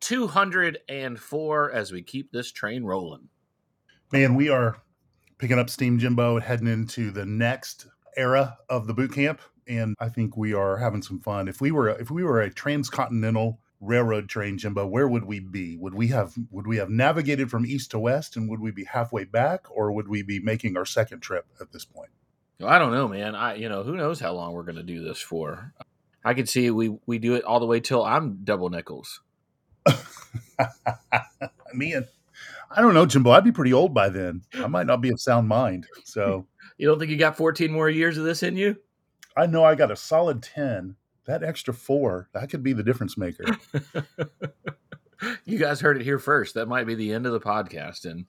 204 as we keep this train rolling. Man, we are picking up steam, Jimbo, heading into the next era of the boot camp, and I think we are having some fun. If we were if we were a transcontinental railroad train, Jimbo, where would we be? Would we have would we have navigated from east to west, and would we be halfway back, or would we be making our second trip at this point? I don't know, man. I you know who knows how long we're going to do this for. I could see we we do it all the way till I'm double nickels. Me and I don't know, Jimbo. I'd be pretty old by then. I might not be of sound mind. So you don't think you got 14 more years of this in you? I know I got a solid 10. That extra four, that could be the difference maker. you guys heard it here first. That might be the end of the podcast. And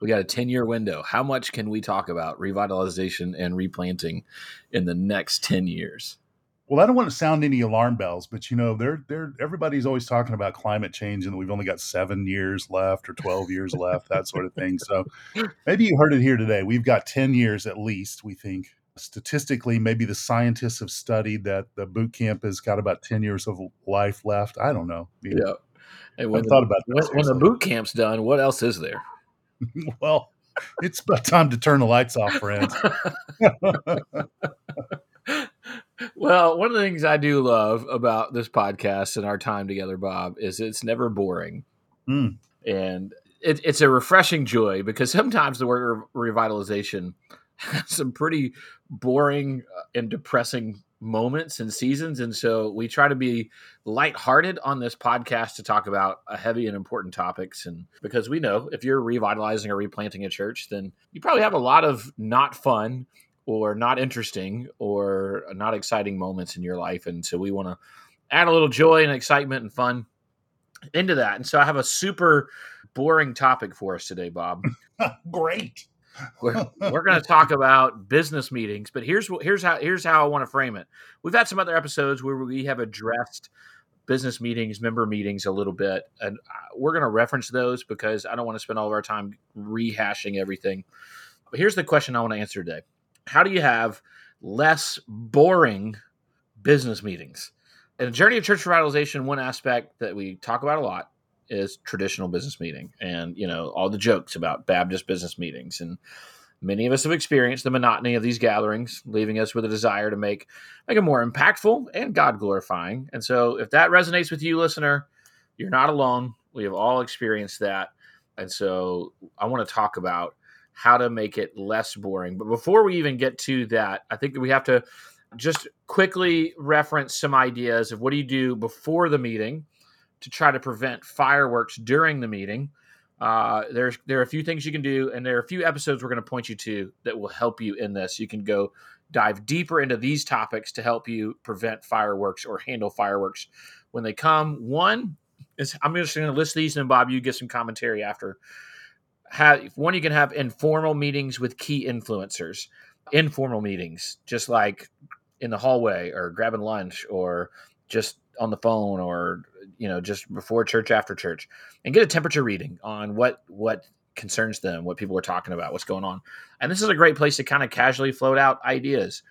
we got a 10 year window. How much can we talk about revitalization and replanting in the next 10 years? Well, I don't want to sound any alarm bells, but you know, they're they're everybody's always talking about climate change and we've only got seven years left or twelve years left, that sort of thing. So maybe you heard it here today. We've got ten years at least, we think. Statistically, maybe the scientists have studied that the boot camp has got about ten years of life left. I don't know. Yeah. Hey, when I thought about when the boot camp's done, what else is there? well, it's about time to turn the lights off, friends. well, one of the things I do love about this podcast and our time together, Bob, is it's never boring. Mm. And it, it's a refreshing joy because sometimes the word revitalization has some pretty boring uh, and depressing moments and seasons. And so we try to be lighthearted on this podcast to talk about heavy and important topics. And because we know if you're revitalizing or replanting a church, then you probably have a lot of not fun or not interesting or not exciting moments in your life. And so we want to add a little joy and excitement and fun into that. And so I have a super boring topic for us today, Bob. Great. we're, we're going to talk about business meetings, but here's here's how here's how I want to frame it. We've had some other episodes where we have addressed business meetings, member meetings a little bit, and uh, we're going to reference those because I don't want to spend all of our time rehashing everything. But here's the question I want to answer today: how do you have less boring business meetings? In a journey of church revitalization, one aspect that we talk about a lot is traditional business meeting and you know all the jokes about baptist business meetings. And many of us have experienced the monotony of these gatherings leaving us with a desire to make make it more impactful and god glorifying and so if that resonates with you listener you're not alone. We have all experienced that. And so i want to talk about how to make it less boring. But before we even get to that, I think we have to just quickly reference some ideas of what do you do before the meeting to try to prevent fireworks during the meeting. Uh, there's there are a few things you can do, and there are a few episodes we're going to point you to that will help you in this. You can go dive deeper into these topics to help you prevent fireworks or handle fireworks when they come. One is I'm just going to list these, and Bob, you get some commentary after have one you can have informal meetings with key influencers informal meetings just like in the hallway or grabbing lunch or just on the phone or you know just before church after church and get a temperature reading on what what concerns them what people are talking about what's going on and this is a great place to kind of casually float out ideas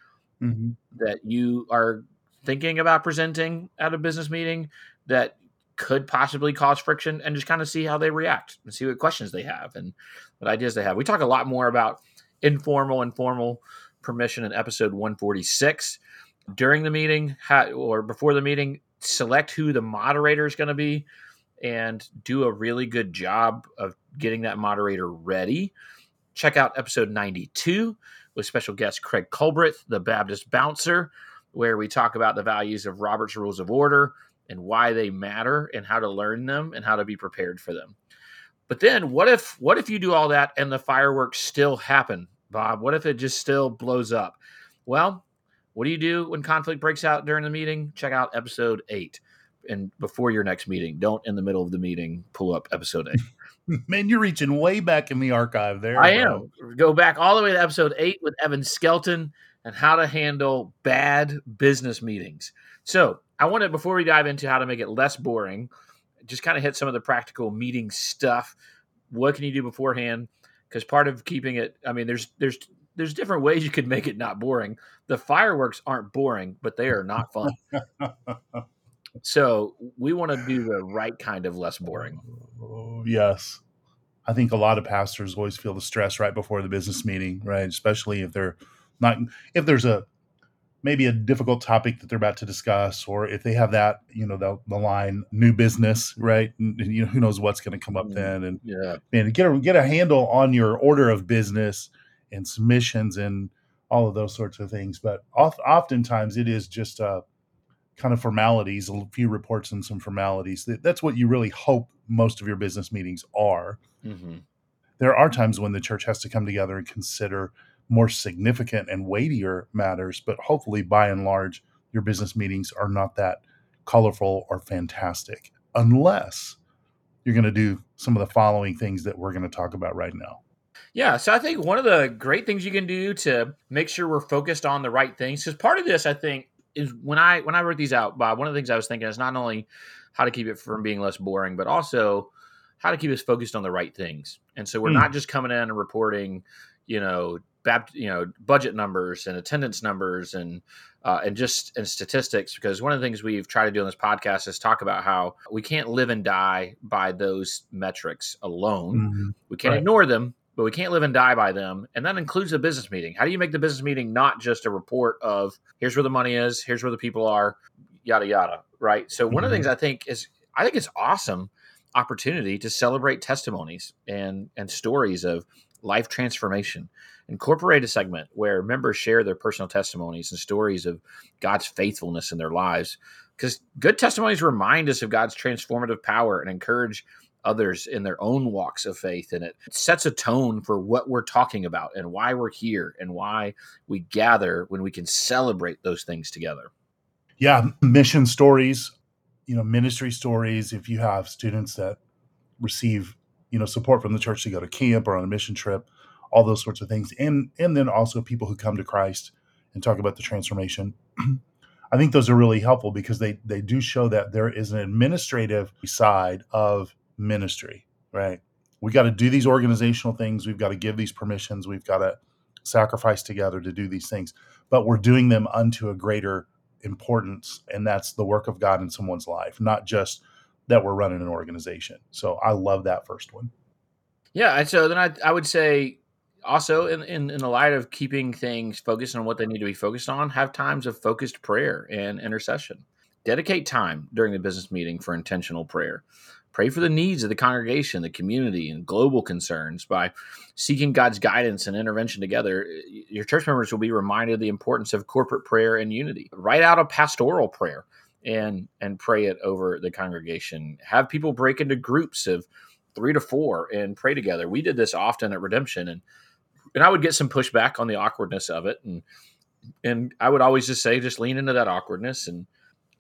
mm-hmm. that you are thinking about presenting at a business meeting that could possibly cause friction and just kind of see how they react and see what questions they have and what ideas they have. We talk a lot more about informal and formal permission in episode 146 during the meeting or before the meeting select who the moderator is going to be and do a really good job of getting that moderator ready check out episode 92 with special guest craig culbreth the baptist bouncer where we talk about the values of robert's rules of order and why they matter and how to learn them and how to be prepared for them. But then what if what if you do all that and the fireworks still happen, Bob? What if it just still blows up? Well, what do you do when conflict breaks out during the meeting? Check out episode 8 and before your next meeting. Don't in the middle of the meeting pull up episode 8. Man, you're reaching way back in the archive there. I bro. am. Go back all the way to episode eight with Evan Skelton and how to handle bad business meetings. So I want to, before we dive into how to make it less boring, just kind of hit some of the practical meeting stuff. What can you do beforehand? Because part of keeping it, I mean, there's there's there's different ways you could make it not boring. The fireworks aren't boring, but they are not fun. so we want to do the right kind of less boring. Oh, yes. I think a lot of pastors always feel the stress right before the business meeting, right? Especially if they're not if there's a maybe a difficult topic that they're about to discuss or if they have that you know the, the line new business right? And, you know who knows what's going to come up mm, then and yeah. man get a get a handle on your order of business and submissions and all of those sorts of things but oft, oftentimes it is just uh kind of formalities a few reports and some formalities. That's what you really hope most of your business meetings are. Mm-hmm. there are times when the church has to come together and consider more significant and weightier matters, but hopefully by and large, your business meetings are not that colorful or fantastic unless you're going to do some of the following things that we're going to talk about right now. Yeah, so I think one of the great things you can do to make sure we're focused on the right things because part of this I think is when I when I wrote these out, Bob, one of the things I was thinking is not only how to keep it from being less boring, but also how to keep us focused on the right things. And so we're mm. not just coming in and reporting, you know, you know budget numbers and attendance numbers and uh, and just and statistics because one of the things we've tried to do on this podcast is talk about how we can't live and die by those metrics alone. Mm-hmm. We can't right. ignore them, but we can't live and die by them. And that includes the business meeting. How do you make the business meeting not just a report of here's where the money is, here's where the people are, yada yada, right? So one mm-hmm. of the things mm-hmm. I think is I think it's awesome opportunity to celebrate testimonies and and stories of life transformation incorporate a segment where members share their personal testimonies and stories of God's faithfulness in their lives. Because good testimonies remind us of God's transformative power and encourage others in their own walks of faith. And it sets a tone for what we're talking about and why we're here and why we gather when we can celebrate those things together. Yeah, mission stories, you know, ministry stories. If you have students that receive, you know, support from the church to go to camp or on a mission trip, all those sorts of things, and and then also people who come to Christ and talk about the transformation. I think those are really helpful because they they do show that there is an administrative side of ministry, right? We got to do these organizational things. We've got to give these permissions. We've got to sacrifice together to do these things, but we're doing them unto a greater importance, and that's the work of God in someone's life, not just that we're running an organization. So I love that first one. Yeah, so then I I would say also in, in, in the light of keeping things focused on what they need to be focused on have times of focused prayer and intercession. Dedicate time during the business meeting for intentional prayer. Pray for the needs of the congregation the community and global concerns. By seeking god's guidance and intervention together your church members will be reminded of the importance of corporate prayer and unity. Write out a pastoral prayer and and pray it over the congregation. Have people break into groups of three to four and pray together. We did this often at redemption and and I would get some pushback on the awkwardness of it, and and I would always just say, just lean into that awkwardness. And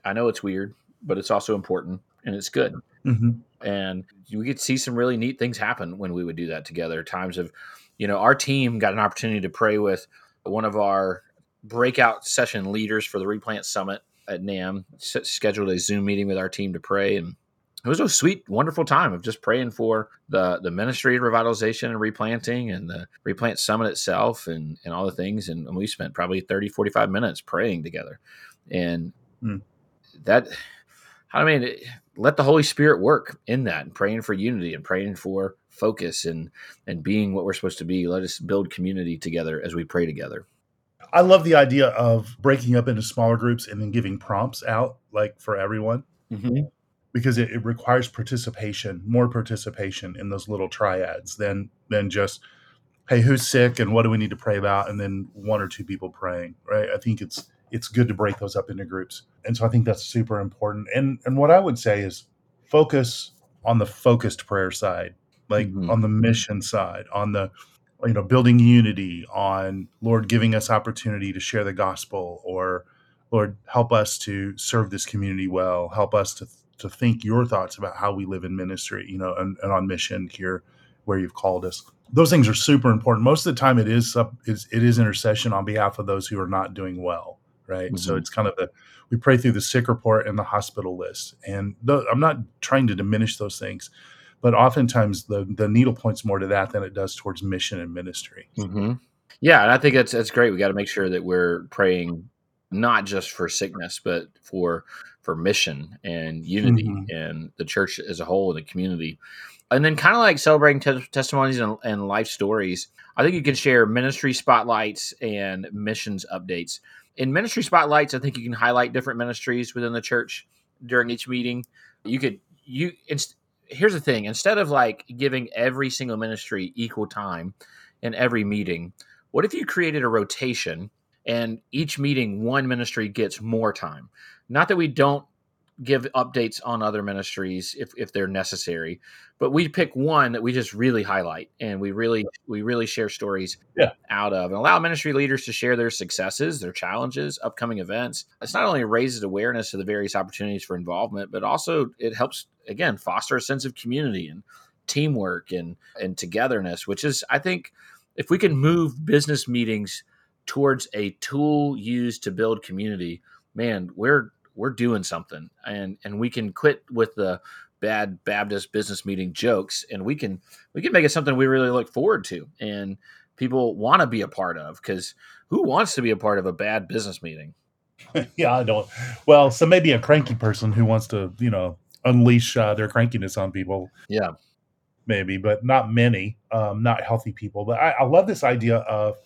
I know it's weird, but it's also important and it's good. Mm-hmm. And we could see some really neat things happen when we would do that together. Times of, you know, our team got an opportunity to pray with one of our breakout session leaders for the Replant Summit at NAMB. S- scheduled a Zoom meeting with our team to pray, and it was a sweet, wonderful time of just praying for the the ministry of revitalization and replanting and the replant summit itself and, and all the things. And, and we spent probably 30, 45 minutes praying together. And mm. that, I mean, let the Holy Spirit work in that and praying for unity and praying for focus and, and being what we're supposed to be. Let us build community together as we pray together. I love the idea of breaking up into smaller groups and then giving prompts out like for everyone. Mm-hmm because it, it, requires participation, more participation in those little triads than than just, hey, who's sick and what do we need to pray about, and then one or two people praying, right? I think it's it's good to break those up into groups, and so I think that's super important. And and what I would say is focus on the focused prayer side, like mm-hmm. on the mission side, on the you know building unity, on Lord giving us opportunity to share the gospel, or Lord help us to serve this community well, help us to to think your thoughts about how we live in ministry, you know, and, and on mission here where you've called us. Those things are super important. Most of the time, it is it is intercession on behalf of those who are not doing well, right? Mm-hmm. So it's kind of the we pray through the sick report and the hospital list, and the, I'm not trying to diminish those things, but oftentimes the the needle points more to that than it does towards mission and ministry. Mm-hmm. Yeah, and I think that's that's great. We got to make sure that we're praying not just for sickness, but for for mission and unity mm-hmm. and the church as a whole and the community. And then, kind of like celebrating te- testimonies and, and life stories, I think you can share ministry spotlights and missions updates. In ministry spotlights, I think you can highlight different ministries within the church during each meeting. You could you. Inst- here's the thing: instead of like giving every single ministry equal time in every meeting, what if you created a rotation and each meeting one ministry gets more time? Not that we don't give updates on other ministries if, if they're necessary but we pick one that we just really highlight and we really we really share stories yeah. out of and allow ministry leaders to share their successes their challenges upcoming events it's not only raises awareness of the various opportunities for involvement but also it helps again foster a sense of community and teamwork and and togetherness which is i think if we can move business meetings towards a tool used to build community, man, we're we're doing something, and and we can quit with the bad Baptist business meeting jokes, and we can we can make it something we really look forward to, and people want to be a part of. Because who wants to be a part of a bad business meeting? yeah, I don't. Well, so maybe a cranky person who wants to, you know, unleash uh, their crankiness on people. Yeah, maybe, but not many, um, not healthy people. But I, I love this idea of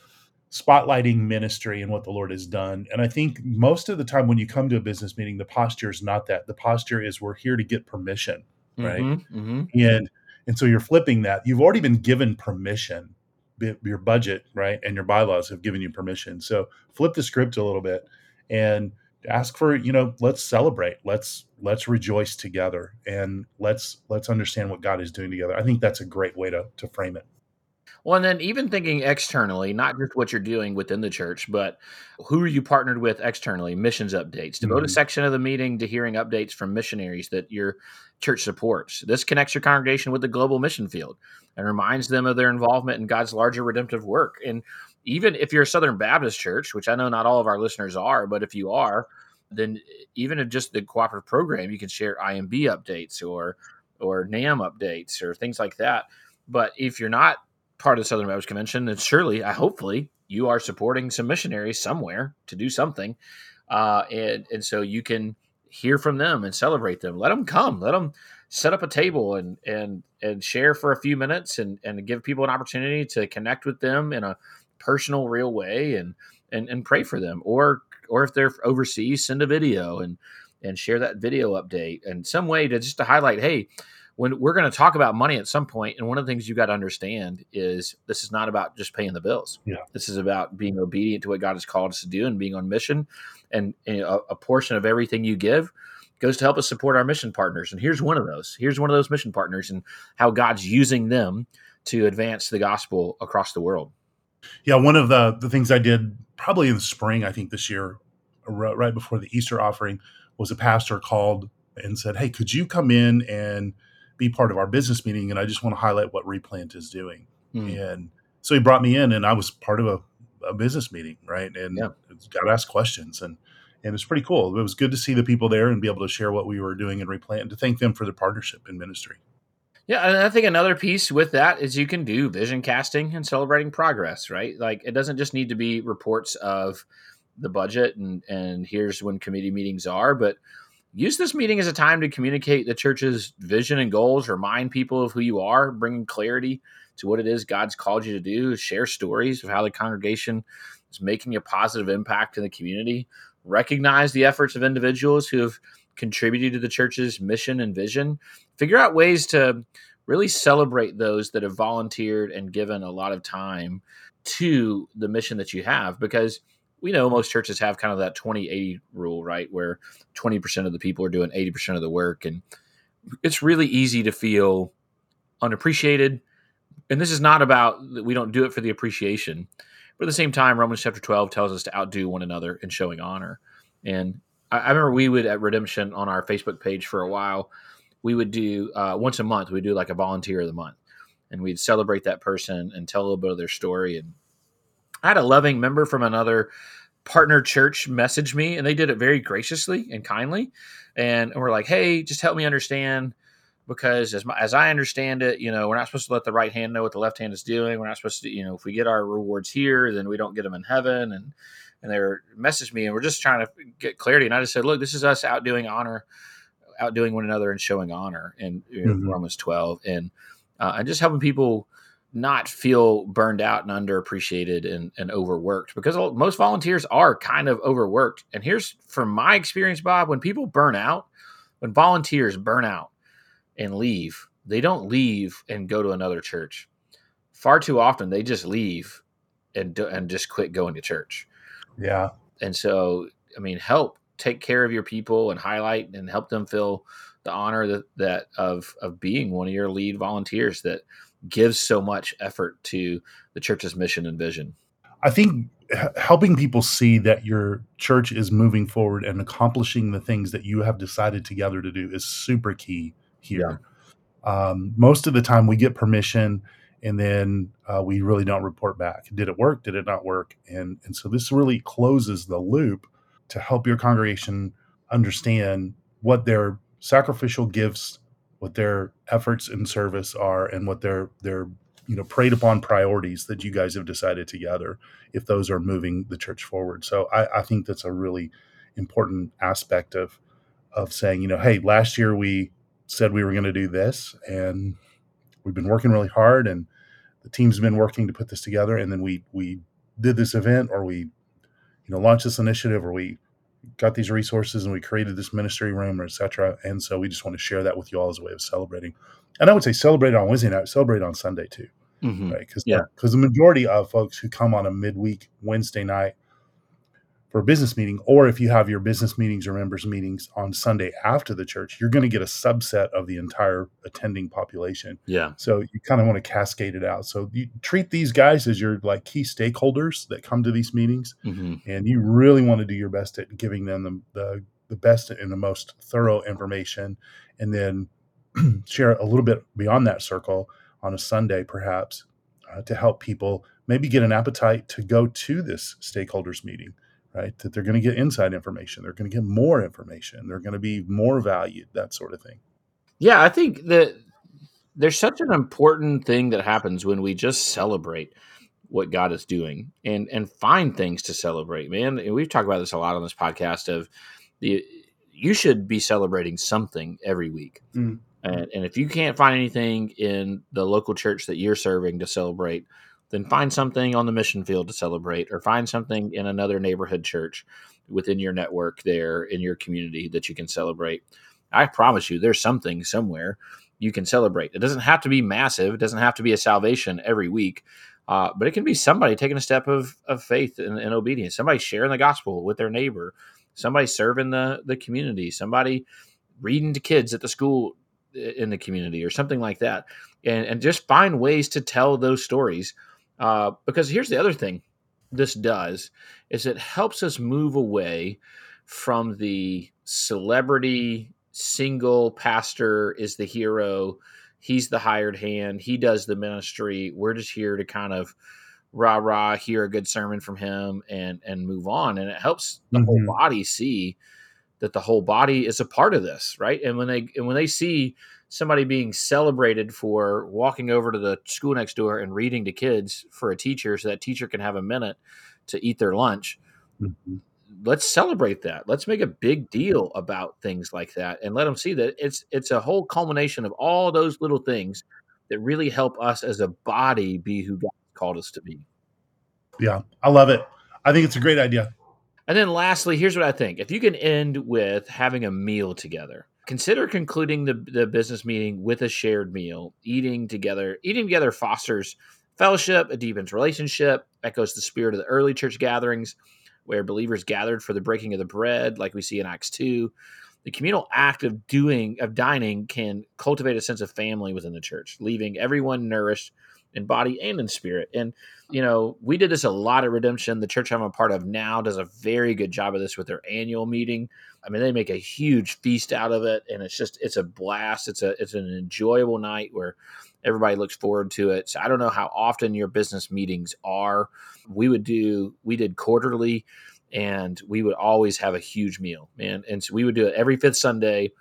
spotlighting ministry and what the Lord has done. And I think most of the time when you come to a business meeting, the posture is not that. The posture is we're here to get permission, right? Mm-hmm, mm-hmm. And and so you're flipping that. You've already been given permission. Your budget, right, and your bylaws have given you permission. So flip the script a little bit and ask for you know let's celebrate let's let's rejoice together and let's let's understand what god is doing together i think that's a great way to to frame it well, and then even thinking externally, not just what you're doing within the church, but who are you partnered with externally? Missions updates. Devote mm-hmm. a section of the meeting to hearing updates from missionaries that your church supports. This connects your congregation with the global mission field and reminds them of their involvement in God's larger redemptive work. And even if you're a Southern Baptist church, which I know not all of our listeners are, but if you are, then even if just the cooperative program, you can share IMB updates or or NAMB updates or things like that. But if you're not part of the Southern Baptist Convention, and surely, I hopefully, you are supporting some missionaries somewhere to do something, uh, and and so you can hear from them and celebrate them. Let them come. Let them set up a table and and and share for a few minutes and and give people an opportunity to connect with them in a personal, real way and and and pray for them. Or or if they're overseas, send a video and and share that video update and some way to just to highlight, hey, when we're going to talk about money at some point, and one of the things you got to understand is this is not about just paying the bills. Yeah. This is about being obedient to what God has called us to do and being on mission. And, and a, a, portion of everything you give goes to help us support our mission partners. And here's one of those. Here's one of those mission partners and how God's using them to advance the gospel across the world. Yeah, one of the the things I did probably in the spring, I think this year, right before the Easter offering, was a pastor called and said, "Hey, could you come in and be part of our business meeting, and I just want to highlight what Replant is doing. Mm. And so he brought me in, and I was part of a, a business meeting, right? And yeah. got to ask questions, and and it's pretty cool. It was good to see the people there and be able to share what we were doing in Replant, and to thank them for their partnership in ministry. Yeah, and I think another piece with that is you can do vision casting and celebrating progress, right? Like it doesn't just need to be reports of the budget and and here's when committee meetings are, but use this meeting as a time to communicate the church's vision and goals, remind people of who you are, bringing clarity to what it is God's called you to do, share stories of how the congregation is making a positive impact in the community, recognize the efforts of individuals who have contributed to the church's mission and vision, figure out ways to really celebrate those that have volunteered and given a lot of time to the mission that you have because – we know most churches have kind of that 20 80 rule, right? Where 20% of the people are doing 80% of the work. And it's really easy to feel unappreciated. And this is not about that we don't do it for the appreciation. But at the same time, Romans chapter 12 tells us to outdo one another in showing honor. And I, I remember we would at Redemption on our Facebook page for a while. We would do uh, once a month. We would do like a volunteer of the month, and we'd celebrate that person and tell a little bit of their story. And I had a loving member from another partner church message me, and they did it very graciously and kindly. And, and we're like, "Hey, just help me understand." because as, my, as I understand it, you know, we're not supposed to let the right hand know what the left hand is doing. We're not supposed to, you know, if we get our rewards here, then we don't get them in heaven. And and they were messaged me, and we're just trying to get clarity. And I just said, look, this is us outdoing honor, outdoing one another, and showing honor in you know, mm-hmm. Romans twelve, and uh, and just helping people not feel burned out and underappreciated and, and overworked because most volunteers are kind of overworked. And here's from my experience, Bob, when people burn out, when volunteers burn out and leave, they don't leave and go to another church. Far too often, they just leave and do, and just quit going to church. Yeah. And so, I mean, help take care of your people and highlight and help them feel the honor that, that of of being one of your lead volunteers that gives so much effort to the church's mission and vision. I think helping people see that your church is moving forward and accomplishing the things that you have decided together to do is super key here. Yeah. Um, most of the time, we get permission and then uh, we really don't report back. Did it work? Did it not work? And and so this really closes the loop to help your congregation understand what their sacrificial gifts, what their efforts in service are, and what their their you know prayed upon priorities that you guys have decided together if those are moving the church forward. So i, I think that's a really important aspect of of saying you know hey last year we said we were going to do this and we've been working really hard and the team's been working to put this together and then we we did this event or we you know launched this initiative or we got these resources and we created this ministry room or etc and so we just want to share that with you all as a way of celebrating. And i would say celebrate on wednesday night celebrate on sunday too mm-hmm. right? Because yeah. because the majority of folks who come on a midweek wednesday night for business meeting, or if you have your business meetings or members meetings on Sunday after the church, you're going to get a subset of the entire attending population. Yeah. So you kind of want to cascade it out. So you treat these guys as your like key stakeholders that come to these meetings, mm-hmm. and you really want to do your best at giving them the, the the best and the most thorough information, and then share a little bit beyond that circle on a Sunday, perhaps, uh, to help people maybe get an appetite to go to this stakeholders meeting right? That they're going to get inside information, they're going to get more information, they're going to be more valued, that sort of thing. Yeah, I think that there's such an important thing that happens when we just celebrate what God is doing and and find things to celebrate. Man, and we've talked about this a lot on this podcast of the you should be celebrating something every week. Mm. And, and if you can't find anything in the local church that you're serving to celebrate, then find something on the mission field to celebrate or find something in another neighborhood church within your network there in your community that you can celebrate. I promise you, there's something somewhere you can celebrate. It doesn't have to be massive, it doesn't have to be a salvation every week. Uh, but it can be somebody taking a step of, of faith and, and obedience, somebody sharing the gospel with their neighbor, somebody serving the, the community, somebody reading to kids at the school in the community or something like that. And, and just find ways to tell those stories uh, because here's the other thing this does is it helps us move away from the celebrity single pastor is the hero he's the hired hand he does the ministry we're just here to kind of rah rah hear a good sermon from him and and move on and it helps the mm-hmm. whole body see that the whole body is a part of this right and when they and when they see somebody being celebrated for walking over to the school next door and reading to kids for a teacher so that teacher can have a minute to eat their lunch. Mm-hmm. Let's celebrate that. Let's make a big deal about things like that and let them see that it's it's a whole culmination of all those little things that really help us as a body be who God called us to be. Yeah, I love it. I think it's a great idea. And then lastly, here's what I think. If you can end with having a meal together, consider concluding the, the business meeting with a shared meal. Eating together, eating together fosters fellowship, it deepens relationship, echoes the spirit of the early church gatherings where believers gathered for the breaking of the bread, like we see in Acts 2. The communal act of doing of dining can cultivate a sense of family within the church, leaving everyone nourished in body and in spirit. And you know, we did this a lot at Redemption. The church I'm a part of now does a very good job of this with their annual meeting. I mean, they make a huge feast out of it, and it's just it's a blast. It's a it's an enjoyable night where everybody looks forward to it. So I don't know how often your business meetings are. We would do we did quarterly, and we would always have a huge meal, man. And so we would do it every fifth Sunday.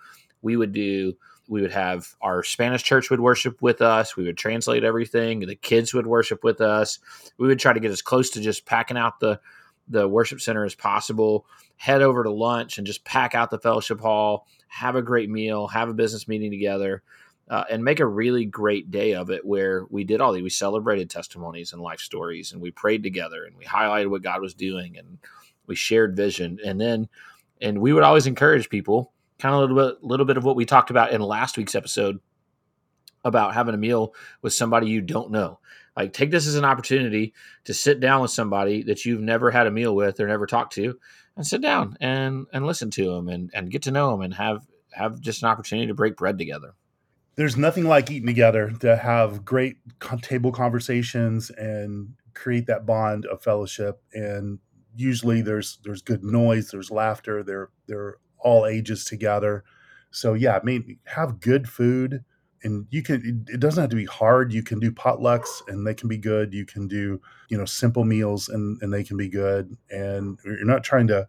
We would do we would have our Spanish church would worship with us. We would translate everything. The kids would worship with us. We would try to get as close to just packing out the the worship center as possible. Head over to lunch and just pack out the fellowship hall. Have a great meal. Have a business meeting together. Uh, and make a really great day of it where we did all these. We celebrated testimonies and life stories, and we prayed together, and we highlighted what God was doing, and we shared vision. And then, and we would always encourage people kind of a little bit, little bit of what we talked about in last week's episode about having a meal with somebody you don't know. Like, take this as an opportunity to sit down with somebody that you've never had a meal with or never talked to, and sit down and and listen to them and and get to know them and have have just an opportunity to break bread together. There's nothing like eating together to have great table conversations and create that bond of fellowship. And usually, there's there's good noise, there's laughter, there there all ages together. So yeah, I mean, have good food, and you can. It doesn't have to be hard. You can do potlucks, and they can be good. You can do you know simple meals, and and they can be good. And you're not trying to.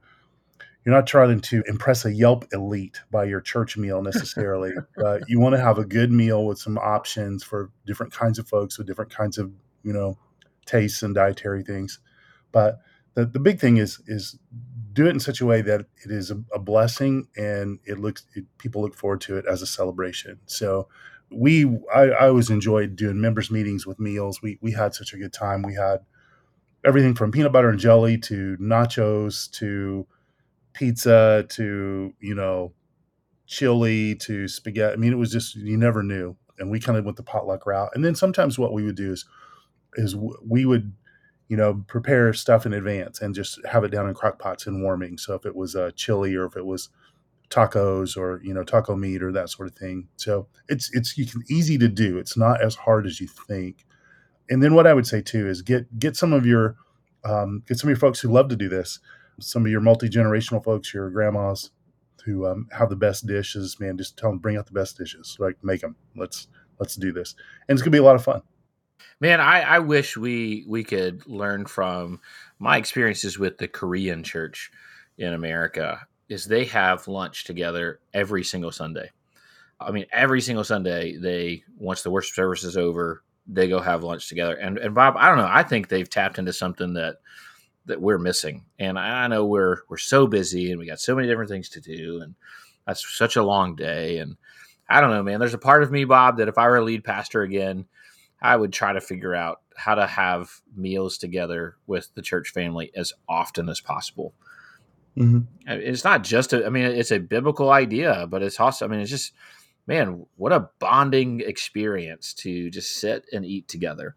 You're not trying to impress a Yelp elite by your church meal necessarily, but you want to have a good meal with some options for different kinds of folks with different kinds of you know tastes and dietary things. But the, the big thing is is do it in such a way that it is a, a blessing and it looks it, people look forward to it as a celebration. So we I, I always enjoyed doing members meetings with meals. We we had such a good time. We had everything from peanut butter and jelly to nachos to pizza to you know chili to spaghetti. I mean, it was just you never knew. And we kind of went the potluck route. And then sometimes what we would do is is we would you know, prepare stuff in advance and just have it down in crock pots and warming. So if it was a uh, chili or if it was tacos or you know taco meat or that sort of thing. So it's it's you can easy to do. It's not as hard as you think. And then what I would say too is get get some of your um, get some of your folks who love to do this. Some of your multi generational folks, your grandmas who um, have the best dishes. Man, just tell them bring out the best dishes. Like make them. Let's let's do this, and it's gonna be a lot of fun. Man, I, I wish we we could learn from my experiences with the Korean church in America. Is they have lunch together every single Sunday. I mean, every single Sunday they once the worship service is over, they go have lunch together. And and Bob, I don't know. I think they've tapped into something that that we're missing. And I know we're we're so busy and we got so many different things to do, and that's such a long day. And I don't know, man. There's a part of me, Bob, that if I were a lead pastor again, I would try to figure out how to have meals together with the church family as often as possible. Mm-hmm. It's not just a, I mean, it's a biblical idea, but it's also, I mean, it's just, man, what a bonding experience to just sit and eat together.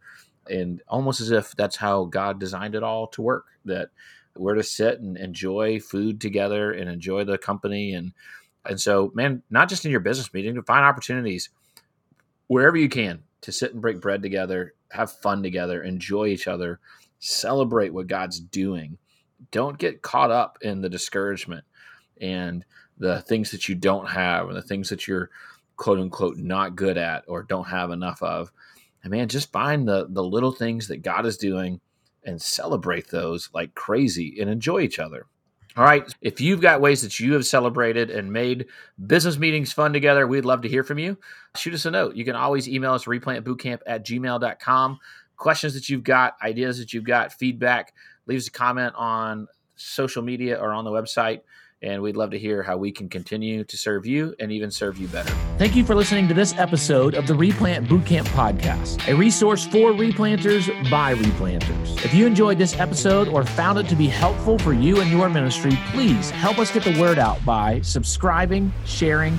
And almost as if that's how God designed it all to work that we're to sit and enjoy food together and enjoy the company. And, and so, man, not just in your business meeting, to find opportunities wherever you can to sit and break bread together, have fun together, enjoy each other, celebrate what God's doing. Don't get caught up in the discouragement and the things that you don't have and the things that you're quote unquote not good at or don't have enough of. And man, just find the the little things that God is doing and celebrate those like crazy and enjoy each other. All right. If you've got ways that you have celebrated and made business meetings fun together, we'd love to hear from you. Shoot us a note. You can always email us replantbootcamp at gmail.com. Questions that you've got, ideas that you've got, feedback, leave us a comment on social media or on the website and we'd love to hear how we can continue to serve you and even serve you better. Thank you for listening to this episode of the Replant Bootcamp Podcast, a resource for replanters by replanters. If you enjoyed this episode or found it to be helpful for you and your ministry, please help us get the word out by subscribing, sharing,